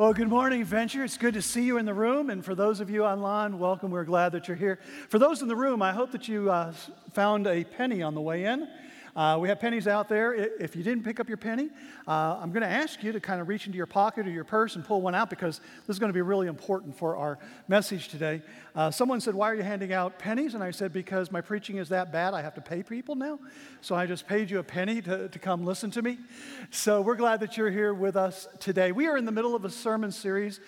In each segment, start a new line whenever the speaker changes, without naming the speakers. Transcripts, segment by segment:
Well, good morning, Venture. It's good to see you in the room. And for those of you online, welcome. We're glad that you're here. For those in the room, I hope that you uh, found a penny on the way in. Uh, we have pennies out there. If you didn't pick up your penny, uh, I'm going to ask you to kind of reach into your pocket or your purse and pull one out because this is going to be really important for our message today. Uh, someone said, Why are you handing out pennies? And I said, Because my preaching is that bad, I have to pay people now. So I just paid you a penny to, to come listen to me. So we're glad that you're here with us today. We are in the middle of a sermon series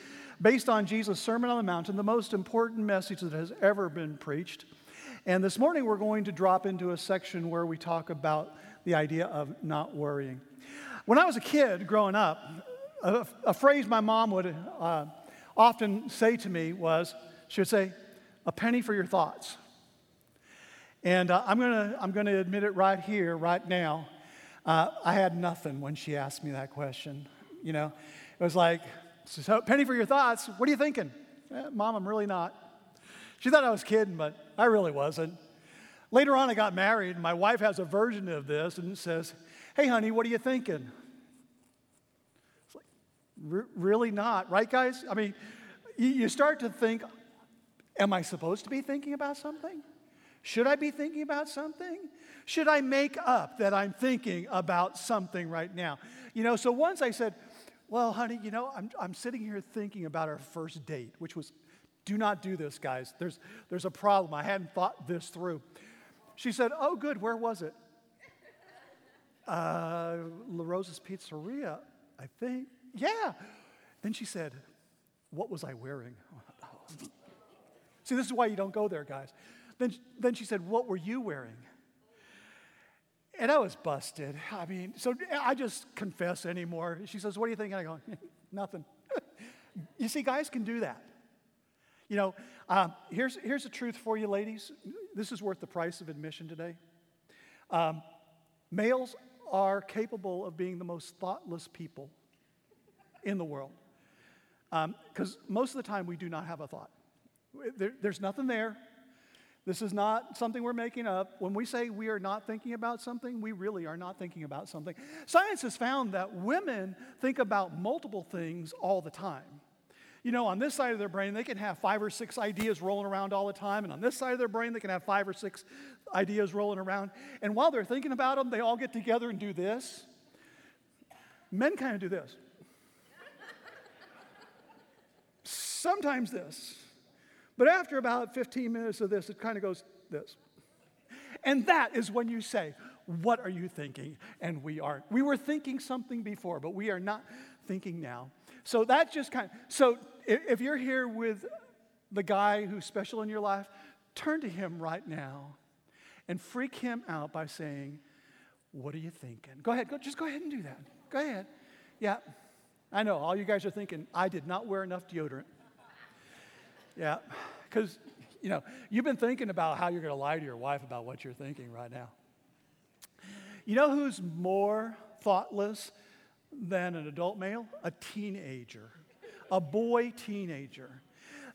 based on Jesus' Sermon on the Mountain, the most important message that has ever been preached. And this morning we're going to drop into a section where we talk about the idea of not worrying. When I was a kid growing up, a, a phrase my mom would uh, often say to me was, she would say, a penny for your thoughts. And uh, I'm going to I'm gonna admit it right here, right now. Uh, I had nothing when she asked me that question. You know, it was like, so, penny for your thoughts, what are you thinking? Eh, Mom, I'm really not. She thought I was kidding, but I really wasn't. Later on, I got married, and my wife has a version of this and says, Hey, honey, what are you thinking? It's like, really not, right, guys? I mean, you start to think, Am I supposed to be thinking about something? Should I be thinking about something? Should I make up that I'm thinking about something right now? You know, so once I said, Well, honey, you know, I'm, I'm sitting here thinking about our first date, which was do not do this, guys. There's, there's a problem. I hadn't thought this through. She said, Oh, good. Where was it? Uh, La Rosa's Pizzeria, I think. Yeah. Then she said, What was I wearing? See, this is why you don't go there, guys. Then, then she said, What were you wearing? And I was busted. I mean, so I just confess anymore. She says, What do you think? And I go, Nothing. you see, guys can do that. You know, uh, here's, here's the truth for you, ladies. This is worth the price of admission today. Um, males are capable of being the most thoughtless people in the world. Because um, most of the time, we do not have a thought. There, there's nothing there. This is not something we're making up. When we say we are not thinking about something, we really are not thinking about something. Science has found that women think about multiple things all the time. You know, on this side of their brain, they can have five or six ideas rolling around all the time. And on this side of their brain, they can have five or six ideas rolling around. And while they're thinking about them, they all get together and do this. Men kind of do this. Sometimes this. But after about 15 minutes of this, it kind of goes this. And that is when you say, What are you thinking? And we aren't. We were thinking something before, but we are not thinking now. So that's just kind of, so if you're here with the guy who's special in your life, turn to him right now and freak him out by saying, What are you thinking? Go ahead, go, just go ahead and do that. Go ahead. Yeah, I know, all you guys are thinking, I did not wear enough deodorant. Yeah, because, you know, you've been thinking about how you're going to lie to your wife about what you're thinking right now. You know who's more thoughtless than an adult male? A teenager a boy teenager.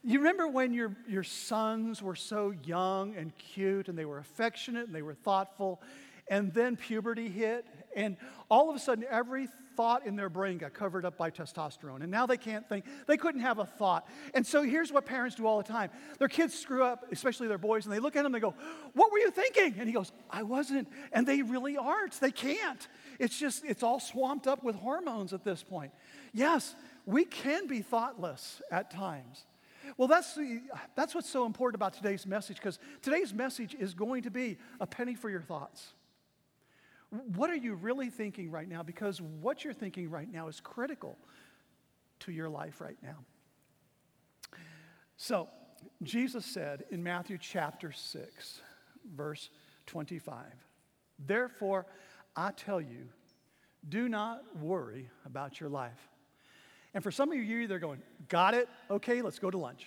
You remember when your, your sons were so young and cute and they were affectionate and they were thoughtful, and then puberty hit, and all of a sudden every thought in their brain got covered up by testosterone, and now they can't think. They couldn't have a thought. And so here's what parents do all the time their kids screw up, especially their boys, and they look at them and they go, What were you thinking? And he goes, I wasn't. And they really aren't. They can't. It's just, it's all swamped up with hormones at this point. Yes, we can be thoughtless at times. Well, that's, the, that's what's so important about today's message because today's message is going to be a penny for your thoughts. What are you really thinking right now? Because what you're thinking right now is critical to your life right now. So, Jesus said in Matthew chapter 6, verse 25, Therefore, I tell you, do not worry about your life and for some of you, you're either going, got it, okay, let's go to lunch.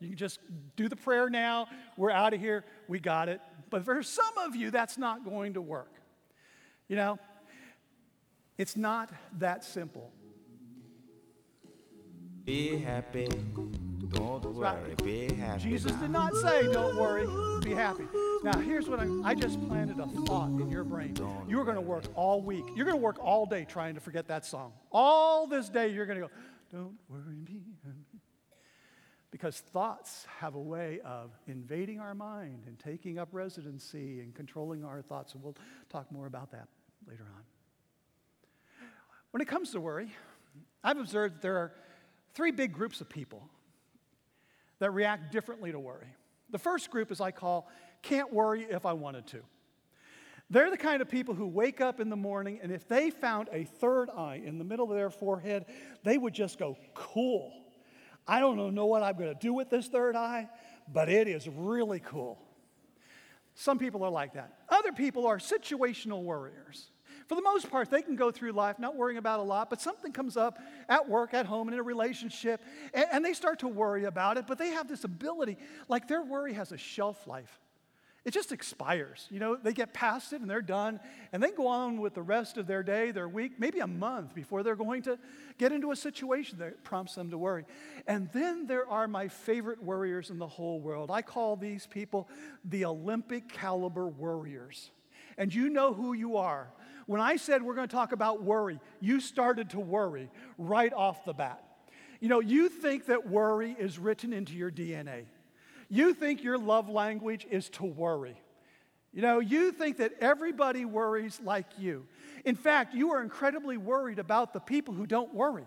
You can just do the prayer now, we're out of here, we got it. But for some of you, that's not going to work. You know, it's not that simple.
Be happy. Don't worry, be happy.
Jesus did not say, don't worry, be happy. Now, here's what I, I just planted a thought in your brain. You're going to work all week. You're going to work all day trying to forget that song. All this day, you're going to go, don't worry me. Because thoughts have a way of invading our mind and taking up residency and controlling our thoughts. And we'll talk more about that later on. When it comes to worry, I've observed that there are three big groups of people that react differently to worry. The first group is I call can't worry if I wanted to. They're the kind of people who wake up in the morning and if they found a third eye in the middle of their forehead, they would just go, cool. I don't know what I'm going to do with this third eye, but it is really cool. Some people are like that. Other people are situational worriers. For the most part, they can go through life not worrying about a lot, but something comes up at work, at home, in a relationship, and, and they start to worry about it. But they have this ability, like their worry has a shelf life it just expires. You know, they get past it and they're done, and they go on with the rest of their day, their week, maybe a month before they're going to get into a situation that prompts them to worry. And then there are my favorite worriers in the whole world. I call these people the Olympic caliber worriers. And you know who you are. When I said we're going to talk about worry, you started to worry right off the bat. You know, you think that worry is written into your DNA. You think your love language is to worry. You know, you think that everybody worries like you. In fact, you are incredibly worried about the people who don't worry.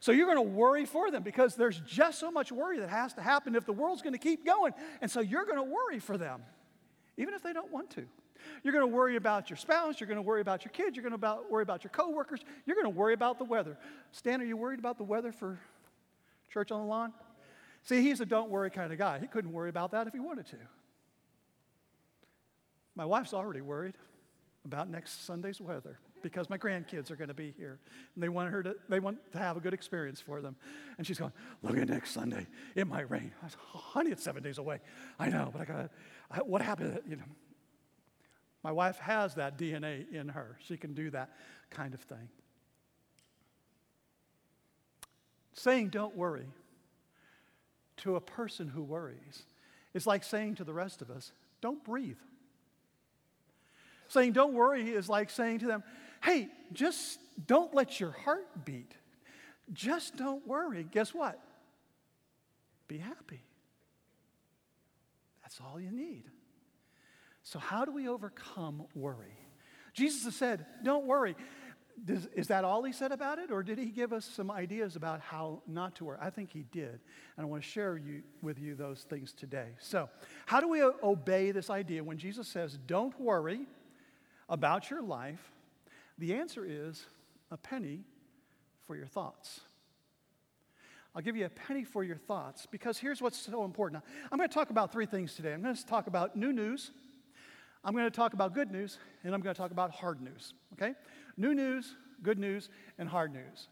So you're going to worry for them because there's just so much worry that has to happen if the world's going to keep going. And so you're going to worry for them, even if they don't want to. You're going to worry about your spouse. You're going to worry about your kids. You're going to about, worry about your coworkers. You're going to worry about the weather. Stan, are you worried about the weather for church on the lawn? See, he's a don't worry kind of guy. He couldn't worry about that if he wanted to. My wife's already worried about next Sunday's weather because my grandkids are going to be here. And they want her to they want to have a good experience for them. And she's going look at next sunday. It might rain. I said, honey it's seven days away. I know but i got what happened you know? My wife has that dna in her. She can do that kind of thing. Saying don't worry to a person who worries is like saying to the rest of us, don't breathe. Saying don't worry is like saying to them, hey, just don't let your heart beat. Just don't worry. Guess what? Be happy. That's all you need. So, how do we overcome worry? Jesus has said, Don't worry. Does, is that all he said about it, or did he give us some ideas about how not to worry? I think he did, and I want to share you, with you those things today. So, how do we obey this idea when Jesus says, Don't worry about your life? The answer is a penny for your thoughts. I'll give you a penny for your thoughts because here's what's so important. I'm going to talk about three things today. I'm going to talk about new news, I'm going to talk about good news, and I'm going to talk about hard news, okay? New news, good news, and hard news.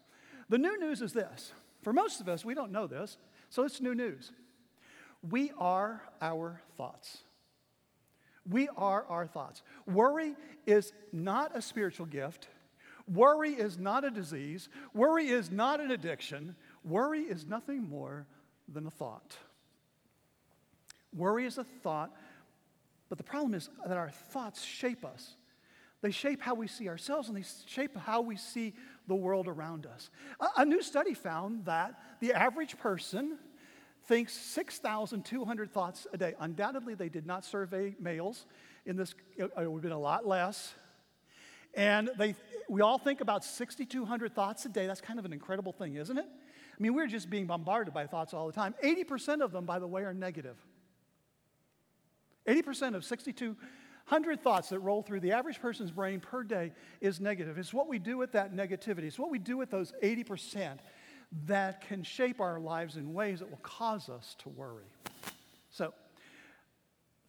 The new news is this. For most of us, we don't know this, so it's new news. We are our thoughts. We are our thoughts. Worry is not a spiritual gift. Worry is not a disease. Worry is not an addiction. Worry is nothing more than a thought. Worry is a thought, but the problem is that our thoughts shape us. They shape how we see ourselves and they shape how we see the world around us. A, a new study found that the average person thinks 6,200 thoughts a day. Undoubtedly, they did not survey males. In this, it, would have been a lot less. And they, we all think about 6,200 thoughts a day. That's kind of an incredible thing, isn't it? I mean, we're just being bombarded by thoughts all the time. 80% of them, by the way, are negative. 80% of 62 100 thoughts that roll through the average person's brain per day is negative. It's what we do with that negativity. It's what we do with those 80% that can shape our lives in ways that will cause us to worry. So,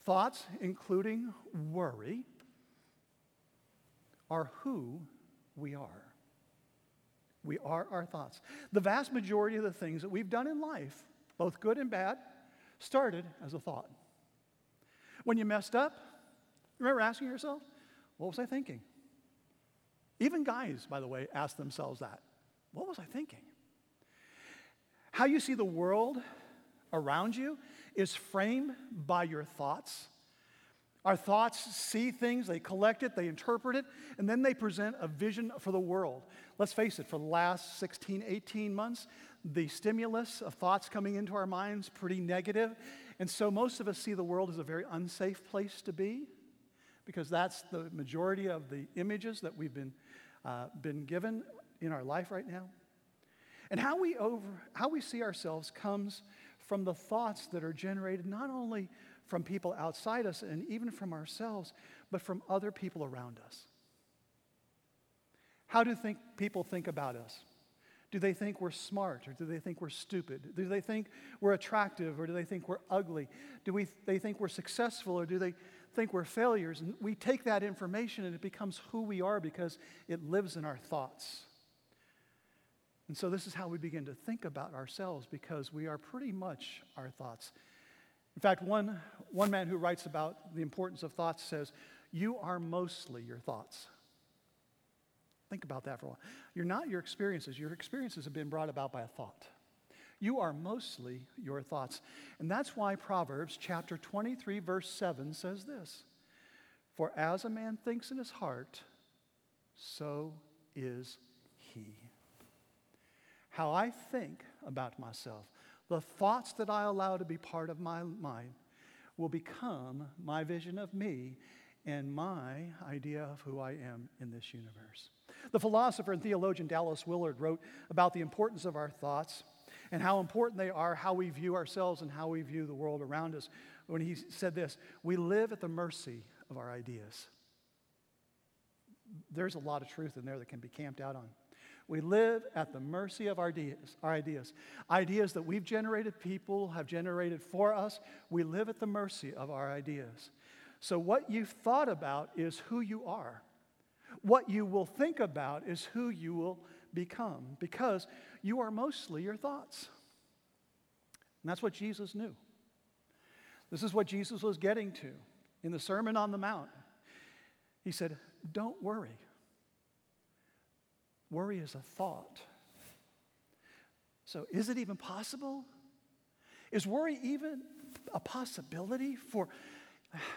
thoughts, including worry, are who we are. We are our thoughts. The vast majority of the things that we've done in life, both good and bad, started as a thought. When you messed up, Remember asking yourself, what was I thinking? Even guys, by the way, ask themselves that. What was I thinking? How you see the world around you is framed by your thoughts. Our thoughts see things, they collect it, they interpret it, and then they present a vision for the world. Let's face it, for the last 16, 18 months, the stimulus of thoughts coming into our minds pretty negative. And so most of us see the world as a very unsafe place to be because that's the majority of the images that we've been, uh, been given in our life right now. And how we, over, how we see ourselves comes from the thoughts that are generated not only from people outside us and even from ourselves, but from other people around us. How do think, people think about us? Do they think we're smart or do they think we're stupid? Do they think we're attractive or do they think we're ugly? Do we, they think we're successful or do they think we're failures? And we take that information and it becomes who we are because it lives in our thoughts. And so this is how we begin to think about ourselves because we are pretty much our thoughts. In fact, one, one man who writes about the importance of thoughts says, You are mostly your thoughts. Think about that for a while. You're not your experiences. Your experiences have been brought about by a thought. You are mostly your thoughts. And that's why Proverbs chapter 23, verse 7 says this For as a man thinks in his heart, so is he. How I think about myself, the thoughts that I allow to be part of my mind, will become my vision of me and my idea of who I am in this universe. The philosopher and theologian Dallas Willard wrote about the importance of our thoughts and how important they are, how we view ourselves and how we view the world around us. When he said this, we live at the mercy of our ideas. There's a lot of truth in there that can be camped out on. We live at the mercy of our ideas, our ideas. Ideas that we've generated, people have generated for us. We live at the mercy of our ideas. So, what you've thought about is who you are. What you will think about is who you will become because you are mostly your thoughts. And that's what Jesus knew. This is what Jesus was getting to in the Sermon on the Mount. He said, Don't worry. Worry is a thought. So, is it even possible? Is worry even a possibility for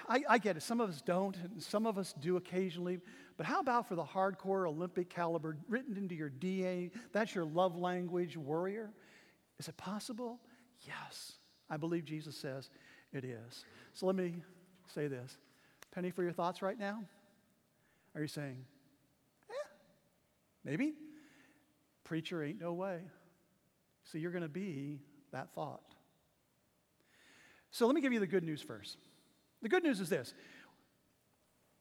I, I, get it. Some of us don't, and some of us do occasionally. But how about for the hardcore Olympic caliber, written into your DNA? That's your love language, warrior. Is it possible? Yes. I believe Jesus says it is. So let me say this Penny, for your thoughts right now? Are you saying, eh, maybe? Preacher, ain't no way. So you're going to be that thought. So let me give you the good news first. The good news is this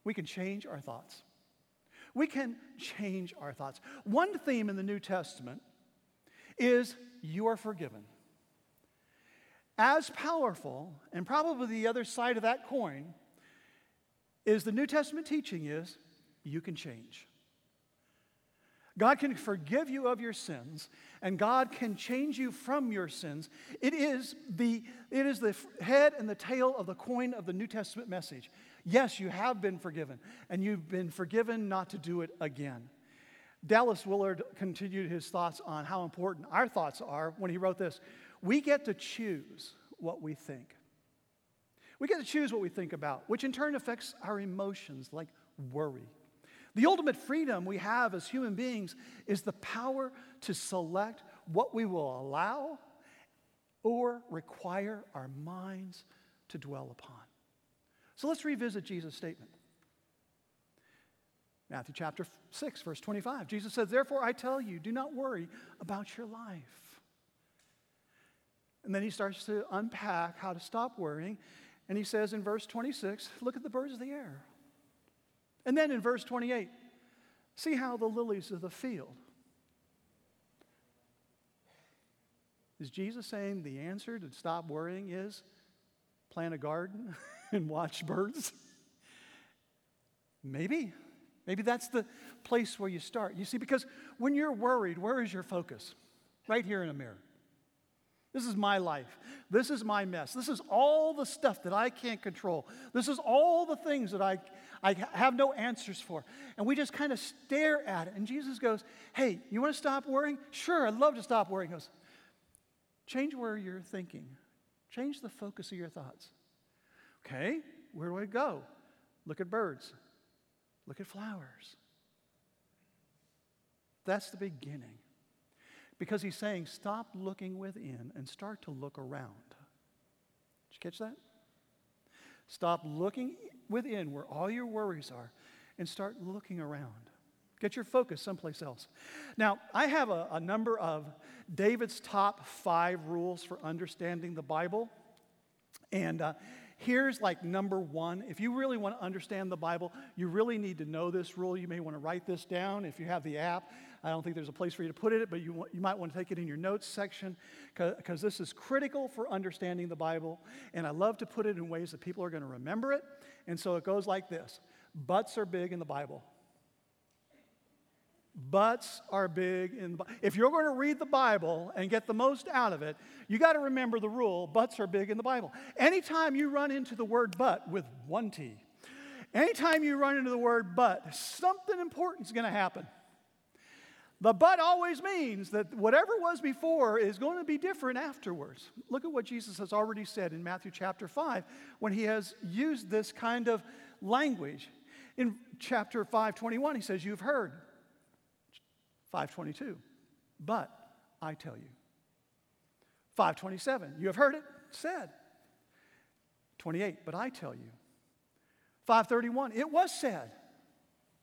we can change our thoughts. We can change our thoughts. One theme in the New Testament is you are forgiven. As powerful, and probably the other side of that coin, is the New Testament teaching is you can change. God can forgive you of your sins, and God can change you from your sins. It is, the, it is the head and the tail of the coin of the New Testament message. Yes, you have been forgiven, and you've been forgiven not to do it again. Dallas Willard continued his thoughts on how important our thoughts are when he wrote this We get to choose what we think. We get to choose what we think about, which in turn affects our emotions like worry the ultimate freedom we have as human beings is the power to select what we will allow or require our minds to dwell upon. So let's revisit Jesus' statement. Matthew chapter 6, verse 25. Jesus says, Therefore I tell you, do not worry about your life. And then he starts to unpack how to stop worrying. And he says in verse 26, Look at the birds of the air. And then in verse 28, see how the lilies of the field. Is Jesus saying the answer to stop worrying is plant a garden and watch birds? Maybe. Maybe that's the place where you start. You see, because when you're worried, where is your focus? Right here in a mirror. This is my life. This is my mess. This is all the stuff that I can't control. This is all the things that I, I have no answers for. And we just kind of stare at it. And Jesus goes, Hey, you want to stop worrying? Sure, I'd love to stop worrying. He goes, Change where you're thinking, change the focus of your thoughts. Okay, where do I go? Look at birds, look at flowers. That's the beginning. Because he's saying, stop looking within and start to look around. Did you catch that? Stop looking within where all your worries are and start looking around. Get your focus someplace else. Now, I have a, a number of David's top five rules for understanding the Bible. And uh, here's like number one. If you really want to understand the Bible, you really need to know this rule. You may want to write this down if you have the app. I don't think there's a place for you to put it, but you, you might want to take it in your notes section because this is critical for understanding the Bible. And I love to put it in ways that people are going to remember it. And so it goes like this Butts are big in the Bible. Butts are big in the If you're going to read the Bible and get the most out of it, you got to remember the rule butts are big in the Bible. Anytime you run into the word but with one T, anytime you run into the word but, something important is going to happen. The but always means that whatever was before is going to be different afterwards. Look at what Jesus has already said in Matthew chapter 5 when he has used this kind of language. In chapter 5, 21, he says, You've heard 522. But I tell you. 527. You have heard it said. 28. But I tell you. 531. It was said.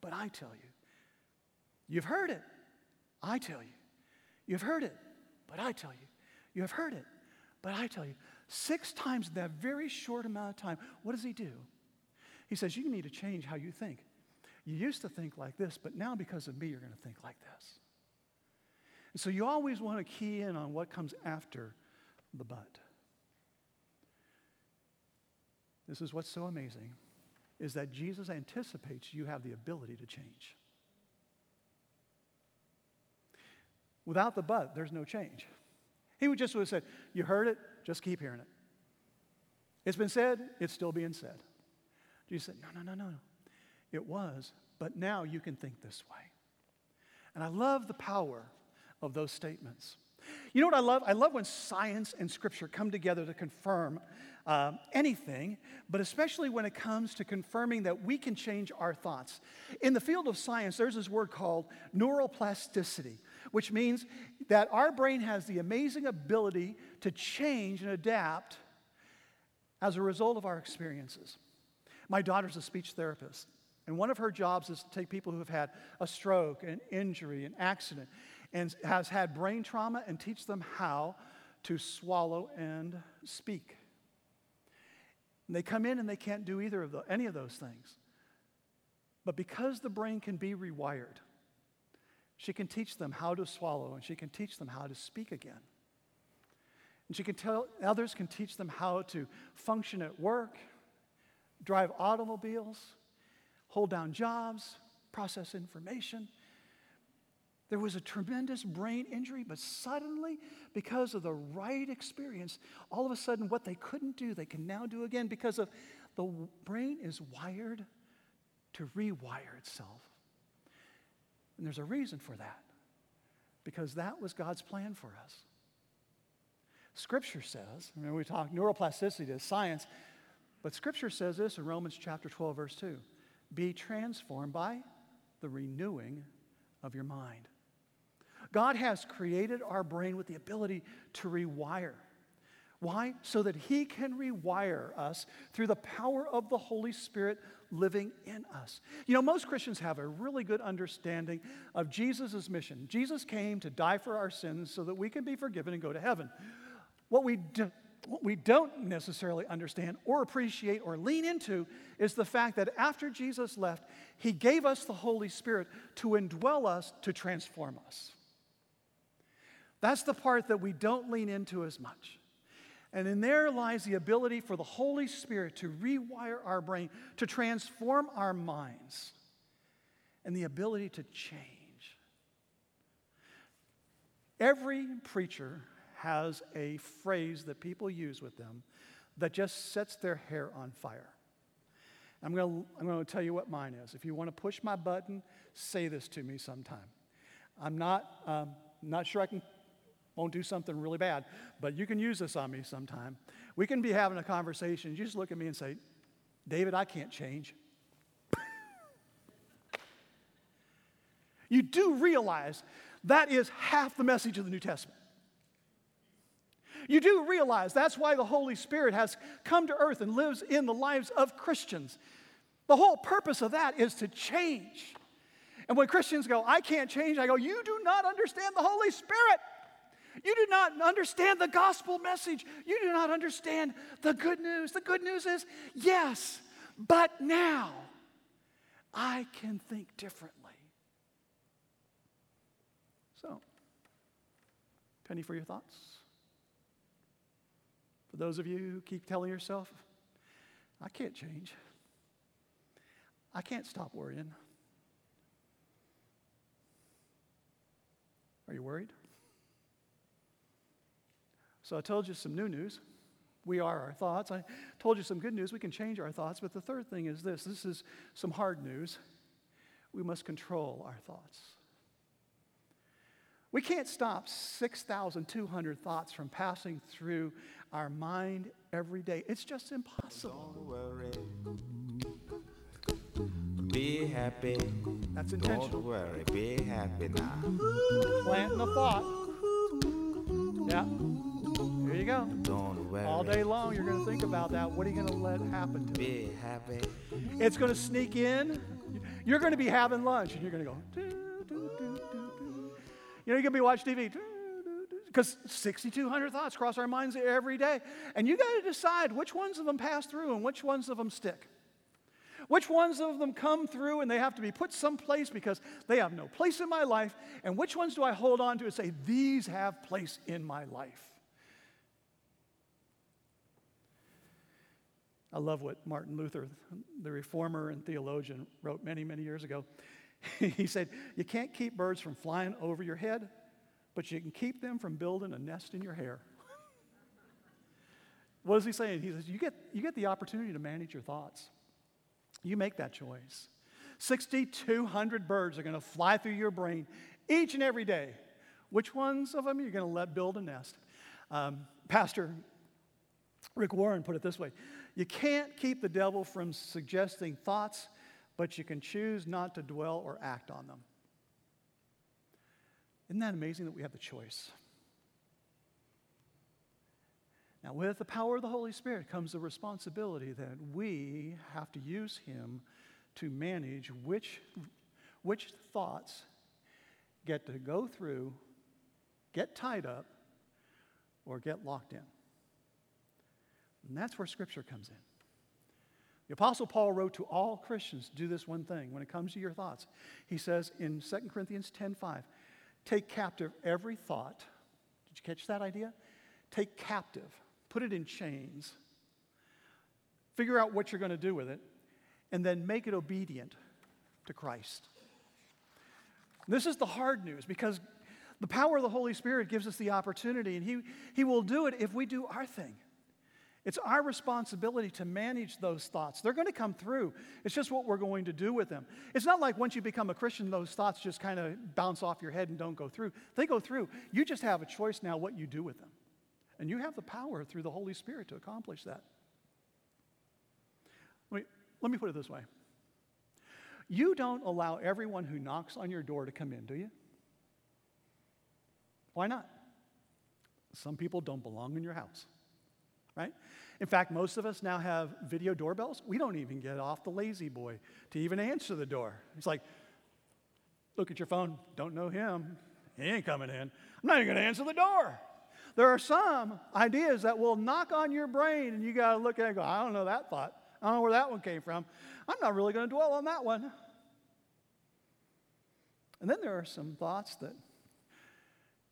But I tell you. You've heard it. I tell you. You've heard it. But I tell you. You have heard it. But I tell you. Six times in that very short amount of time, what does he do? He says, You need to change how you think. You used to think like this, but now because of me, you're going to think like this. And so you always want to key in on what comes after the but. This is what's so amazing is that Jesus anticipates you have the ability to change. Without the but, there's no change. He would just would have said, You heard it, just keep hearing it. It's been said, it's still being said. Jesus said, No, no, no, no. It was, but now you can think this way. And I love the power of those statements. You know what I love? I love when science and scripture come together to confirm uh, anything, but especially when it comes to confirming that we can change our thoughts. In the field of science, there's this word called neuroplasticity, which means that our brain has the amazing ability to change and adapt as a result of our experiences. My daughter's a speech therapist. And one of her jobs is to take people who have had a stroke, an injury, an accident, and has had brain trauma and teach them how to swallow and speak. And they come in and they can't do either of the, any of those things. But because the brain can be rewired, she can teach them how to swallow and she can teach them how to speak again. And she can tell others can teach them how to function at work, drive automobiles, hold down jobs, process information. There was a tremendous brain injury, but suddenly, because of the right experience, all of a sudden, what they couldn't do, they can now do again because of the brain is wired to rewire itself. And there's a reason for that, because that was God's plan for us. Scripture says, I mean, we talk neuroplasticity is science, but Scripture says this in Romans chapter 12, verse 2 be transformed by the renewing of your mind. God has created our brain with the ability to rewire. Why? So that He can rewire us through the power of the Holy Spirit living in us. You know, most Christians have a really good understanding of Jesus' mission. Jesus came to die for our sins so that we can be forgiven and go to heaven. What we do, what we don't necessarily understand or appreciate or lean into is the fact that after Jesus left, he gave us the Holy Spirit to indwell us, to transform us. That's the part that we don't lean into as much. And in there lies the ability for the Holy Spirit to rewire our brain, to transform our minds, and the ability to change. Every preacher has a phrase that people use with them that just sets their hair on fire. I'm going to I'm going to tell you what mine is. If you want to push my button, say this to me sometime. I'm not, um, not sure I can, won't do something really bad, but you can use this on me sometime. We can be having a conversation. You just look at me and say, David, I can't change. you do realize that is half the message of the New Testament. You do realize that's why the Holy Spirit has come to earth and lives in the lives of Christians. The whole purpose of that is to change. And when Christians go, I can't change, I go, You do not understand the Holy Spirit. You do not understand the gospel message. You do not understand the good news. The good news is, yes, but now I can think differently. So, penny for your thoughts. For those of you who keep telling yourself, I can't change, I can't stop worrying. Are you worried? So I told you some new news. We are our thoughts. I told you some good news. We can change our thoughts. But the third thing is this this is some hard news. We must control our thoughts. We can't stop 6,200 thoughts from passing through our mind every day. It's just impossible.
Don't worry. Be happy.
That's
Don't
intentional.
worry. Be happy now.
Planting a thought. Yeah. Go. All day long, you're going to think about that. What are you going to let happen to it?
Happy.
It's going to sneak in. You're going to be having lunch and you're going to go, "Doo, doo, doo, doo, doo." you know, you're going to be watching TV. Because 6,200 thoughts cross our minds every day. And you got to decide which ones of them pass through and which ones of them stick. Which ones of them come through and they have to be put someplace because they have no place in my life? And which ones do I hold on to and say, these have place in my life? I love what Martin Luther, the reformer and theologian, wrote many, many years ago. he said, You can't keep birds from flying over your head, but you can keep them from building a nest in your hair. what is he saying? He says, you get, you get the opportunity to manage your thoughts. You make that choice. 6,200 birds are going to fly through your brain each and every day. Which ones of them you're going to let build a nest? Um, Pastor Rick Warren put it this way You can't keep the devil from suggesting thoughts, but you can choose not to dwell or act on them. Isn't that amazing that we have the choice? Now, with the power of the Holy Spirit comes the responsibility that we have to use Him to manage which, which thoughts get to go through, get tied up, or get locked in. And that's where Scripture comes in. The Apostle Paul wrote to all Christians do this one thing when it comes to your thoughts. He says in 2 Corinthians 10:5, take captive every thought. Did you catch that idea? Take captive, put it in chains, figure out what you're going to do with it, and then make it obedient to Christ. This is the hard news because the power of the Holy Spirit gives us the opportunity, and He, he will do it if we do our thing. It's our responsibility to manage those thoughts. They're going to come through. It's just what we're going to do with them. It's not like once you become a Christian, those thoughts just kind of bounce off your head and don't go through. They go through. You just have a choice now what you do with them. And you have the power through the Holy Spirit to accomplish that. Let me, let me put it this way You don't allow everyone who knocks on your door to come in, do you? Why not? Some people don't belong in your house right? In fact, most of us now have video doorbells. We don't even get off the lazy boy to even answer the door. It's like, look at your phone, don't know him. He ain't coming in. I'm not even going to answer the door. There are some ideas that will knock on your brain, and you got to look at it and go, I don't know that thought. I don't know where that one came from. I'm not really going to dwell on that one. And then there are some thoughts that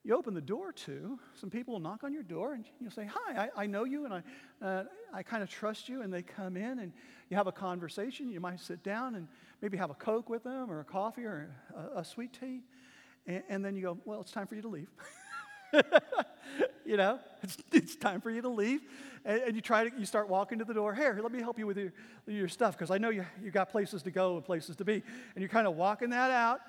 you open the door to, some people will knock on your door and you'll say, Hi, I, I know you and I, uh, I kind of trust you. And they come in and you have a conversation. You might sit down and maybe have a Coke with them or a coffee or a, a sweet tea. And, and, then you go, Well, it's time for you to leave. you know, it's, it's time for you to leave. And, and, you try to, you start walking to the door. Here, let me help you with your, your stuff because I know you, you got places to go and places to be. And you're kind of walking that out.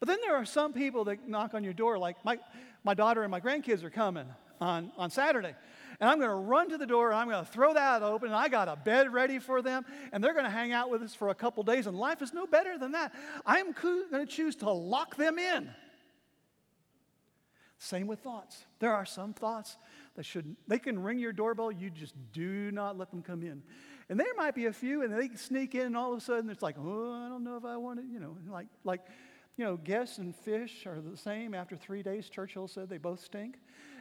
But then there are some people that knock on your door, like my, my daughter and my grandkids are coming on, on Saturday. And I'm going to run to the door and I'm going to throw that open and I got a bed ready for them and they're going to hang out with us for a couple days and life is no better than that. I'm going to choose to lock them in. Same with thoughts. There are some thoughts that should they can ring your doorbell, you just do not let them come in. And there might be a few and they sneak in and all of a sudden it's like, "Oh, I don't know if I want to, you know, like like you know, guests and fish are the same. After three days, Churchill said they both stink.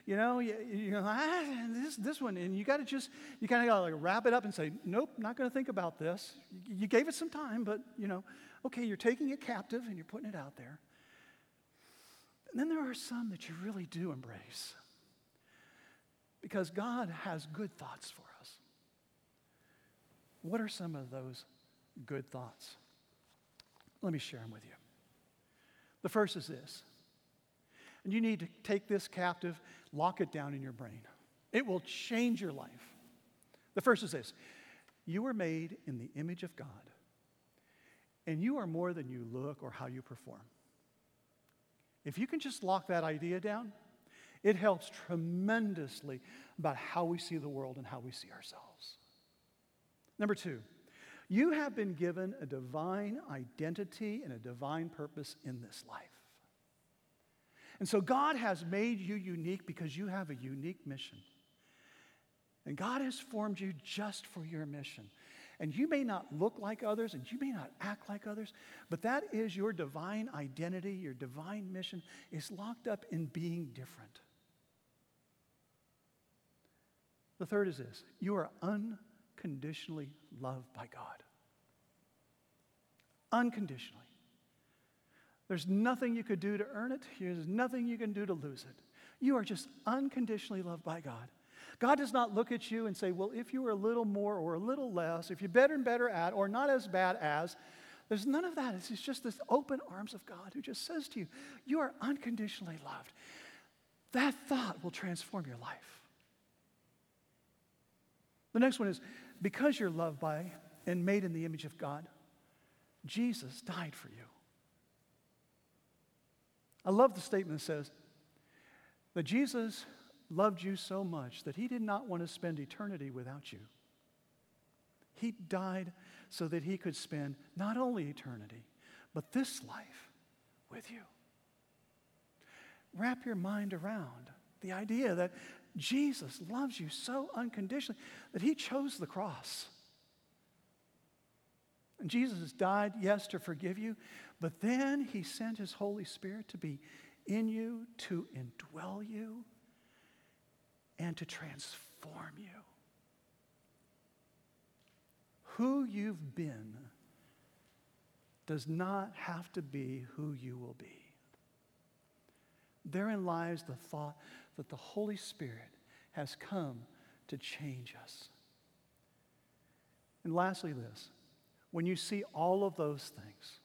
You know, you, you know, ah, this, this one, and you got to just, you kind of got to like wrap it up and say, nope, not going to think about this. You gave it some time, but, you know, okay, you're taking it captive and you're putting it out there. And then there are some that you really do embrace because God has good thoughts for us. What are some of those good thoughts? Let me share them with you. The first is this. And you need to take this captive, lock it down in your brain. It will change your life. The first is this you were made in the image of God, and you are more than you look or how you perform. If you can just lock that idea down, it helps tremendously about how we see the world and how we see ourselves. Number two, you have been given a divine identity and a divine purpose in this life. And so God has made you unique because you have a unique mission. And God has formed you just for your mission. And you may not look like others and you may not act like others, but that is your divine identity, your divine mission is locked up in being different. The third is this you are unconditionally loved by God. Unconditionally. There's nothing you could do to earn it, there's nothing you can do to lose it. You are just unconditionally loved by God. God does not look at you and say, Well, if you were a little more or a little less, if you're better and better at, or not as bad as, there's none of that. It's just this open arms of God who just says to you, You are unconditionally loved. That thought will transform your life. The next one is because you're loved by and made in the image of God, Jesus died for you. I love the statement that says that Jesus loved you so much that he did not want to spend eternity without you. He died so that he could spend not only eternity, but this life with you. Wrap your mind around the idea that Jesus loves you so unconditionally that he chose the cross. And Jesus died, yes, to forgive you, but then he sent his Holy Spirit to be in you, to indwell you, and to transform you. Who you've been does not have to be who you will be. Therein lies the thought that the Holy Spirit has come to change us. And lastly, this when you see all of those things,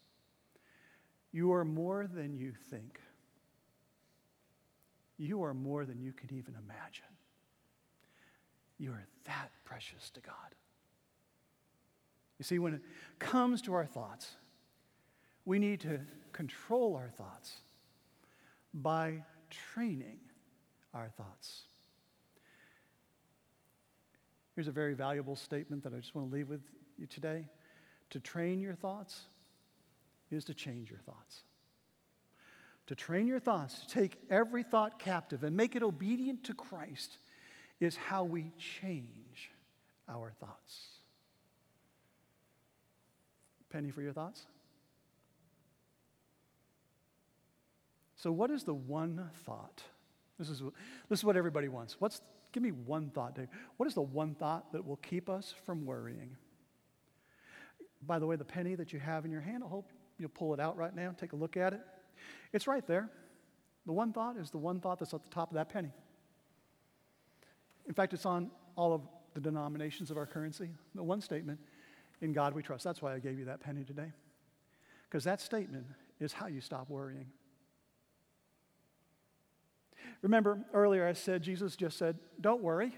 you are more than you think. You are more than you can even imagine. You are that precious to God. You see, when it comes to our thoughts, we need to control our thoughts by training our thoughts. Here's a very valuable statement that I just want to leave with you today. To train your thoughts is to change your thoughts. To train your thoughts, to take every thought captive and make it obedient to Christ, is how we change our thoughts. Penny for your thoughts? So, what is the one thought? This is, this is what everybody wants. What's, give me one thought, Dave. What is the one thought that will keep us from worrying? By the way, the penny that you have in your hand, I hope you'll pull it out right now, take a look at it. It's right there. The one thought is the one thought that's at the top of that penny. In fact, it's on all of the denominations of our currency. The one statement, in God we trust. That's why I gave you that penny today. Because that statement is how you stop worrying. Remember earlier I said, Jesus just said, Don't worry.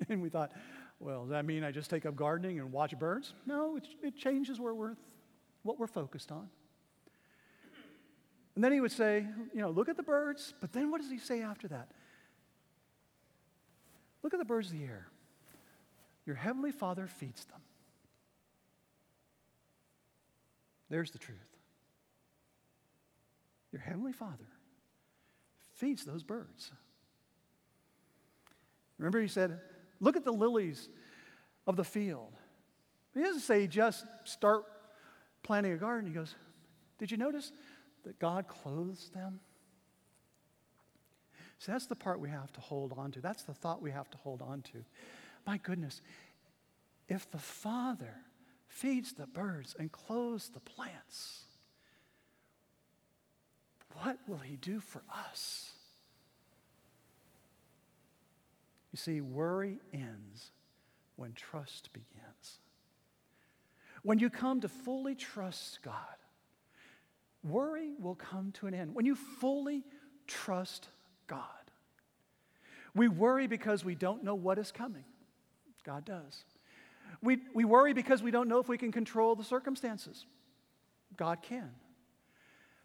and we thought, well, does that mean I just take up gardening and watch birds? No, it, it changes where we're, what we're focused on. And then he would say, you know, look at the birds, but then what does he say after that? Look at the birds of the air. Your heavenly Father feeds them. There's the truth. Your heavenly Father feeds those birds. Remember, he said, Look at the lilies of the field. He doesn't say just start planting a garden. He goes, Did you notice that God clothes them? See, that's the part we have to hold on to. That's the thought we have to hold on to. My goodness, if the Father feeds the birds and clothes the plants, what will He do for us? You see, worry ends when trust begins. When you come to fully trust God, worry will come to an end. When you fully trust God, we worry because we don't know what is coming. God does. We, we worry because we don't know if we can control the circumstances. God can.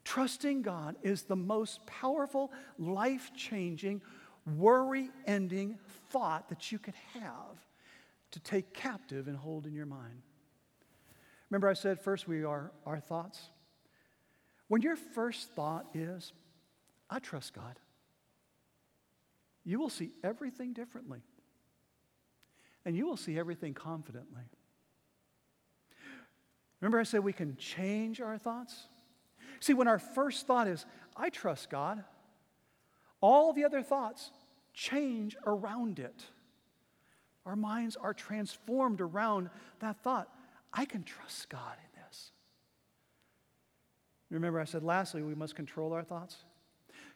Trusting God is the most powerful, life changing, worry ending thought that you could have to take captive and hold in your mind. Remember, I said first we are our thoughts? When your first thought is, I trust God, you will see everything differently. And you will see everything confidently. Remember, I said we can change our thoughts? See, when our first thought is, I trust God, all the other thoughts change around it. Our minds are transformed around that thought. I can trust God in this. Remember, I said lastly, we must control our thoughts.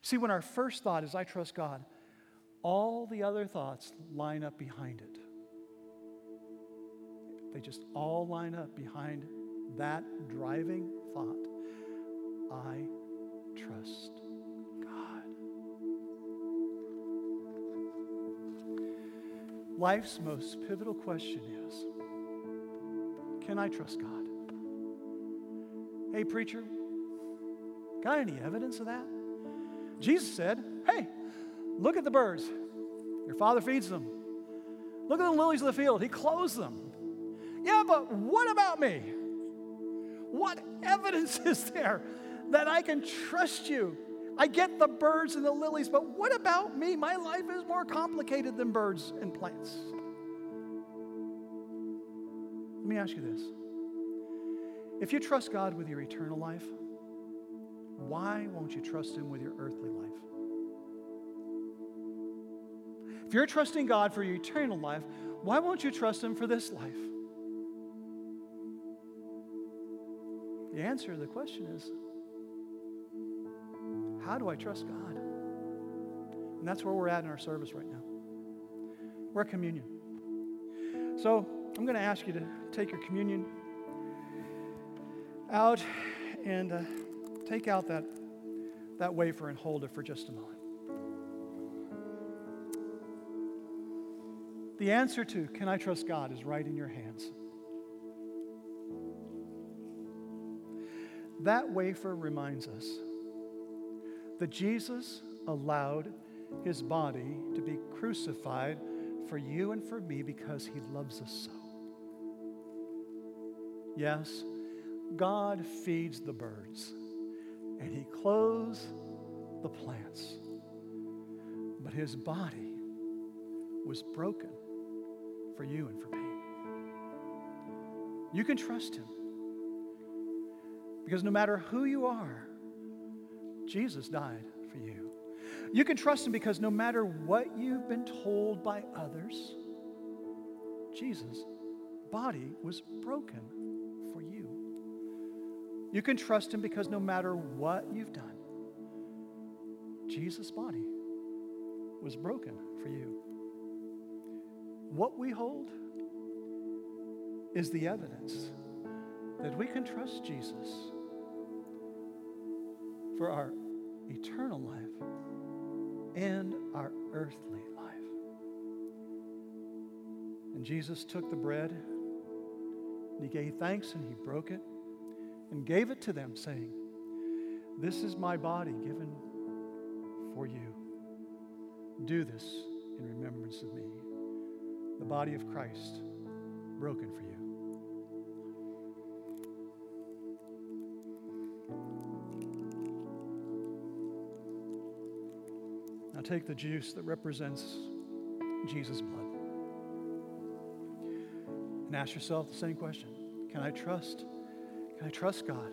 See, when our first thought is, I trust God, all the other thoughts line up behind it. They just all line up behind that driving thought. I trust Life's most pivotal question is Can I trust God? Hey, preacher, got any evidence of that? Jesus said, Hey, look at the birds. Your father feeds them. Look at the lilies of the field. He clothes them. Yeah, but what about me? What evidence is there that I can trust you? I get the birds and the lilies, but what about me? My life is more complicated than birds and plants. Let me ask you this. If you trust God with your eternal life, why won't you trust Him with your earthly life? If you're trusting God for your eternal life, why won't you trust Him for this life? The answer to the question is how do I trust God? And that's where we're at in our service right now. We're at communion. So I'm going to ask you to take your communion out and uh, take out that, that wafer and hold it for just a moment. The answer to can I trust God is right in your hands. That wafer reminds us that Jesus allowed his body to be crucified for you and for me because he loves us so. Yes, God feeds the birds and he clothes the plants. But his body was broken for you and for me. You can trust him. Because no matter who you are, Jesus died for you. You can trust him because no matter what you've been told by others, Jesus' body was broken for you. You can trust him because no matter what you've done, Jesus' body was broken for you. What we hold is the evidence that we can trust Jesus for our eternal life and our earthly life. And Jesus took the bread and he gave thanks and he broke it and gave it to them, saying, This is my body given for you. Do this in remembrance of me. the body of Christ broken for you. Take the juice that represents Jesus' blood and ask yourself the same question Can I trust? Can I trust God?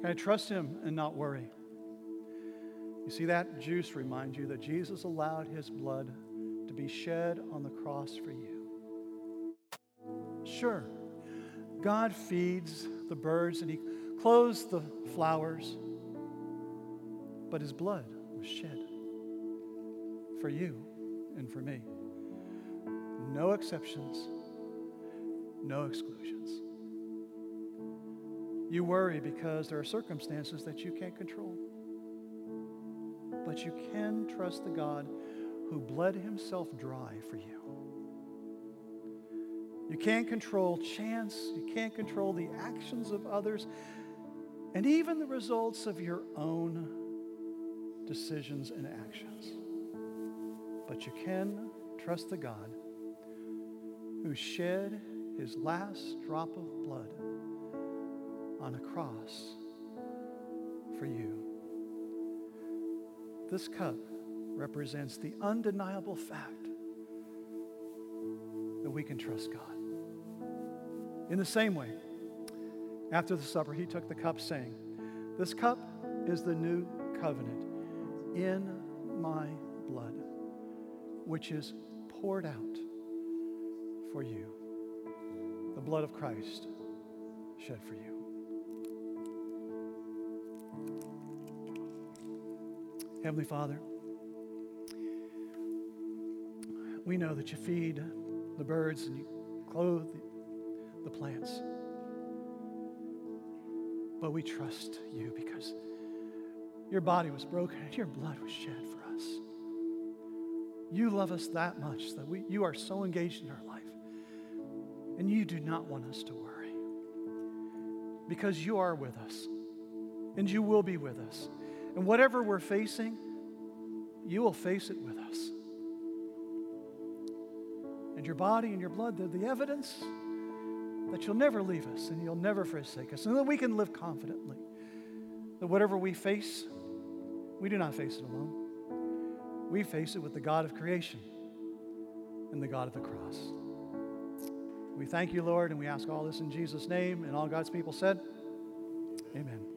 Can I trust Him and not worry? You see, that juice reminds you that Jesus allowed His blood to be shed on the cross for you. Sure, God feeds the birds and He clothes the flowers, but His blood was shed for you and for me. No exceptions, no exclusions. You worry because there are circumstances that you can't control. But you can trust the God who bled himself dry for you. You can't control chance, you can't control the actions of others, and even the results of your own decisions and actions. But you can trust the God who shed his last drop of blood on a cross for you. This cup represents the undeniable fact that we can trust God. In the same way, after the supper, he took the cup, saying, This cup is the new covenant in my blood, which is poured out for you. The blood of Christ shed for you. Heavenly Father, we know that you feed the birds and you clothe the, plants. But we trust you because your body was broken and your blood was shed for us. You love us that much that we, you are so engaged in our life. And you do not want us to worry because you are with us and you will be with us. And whatever we're facing, you will face it with us. And your body and your blood, they're the evidence that you'll never leave us and you'll never forsake us, and that we can live confidently. That whatever we face, we do not face it alone. We face it with the God of creation and the God of the cross. We thank you, Lord, and we ask all this in Jesus' name. And all God's people said, Amen.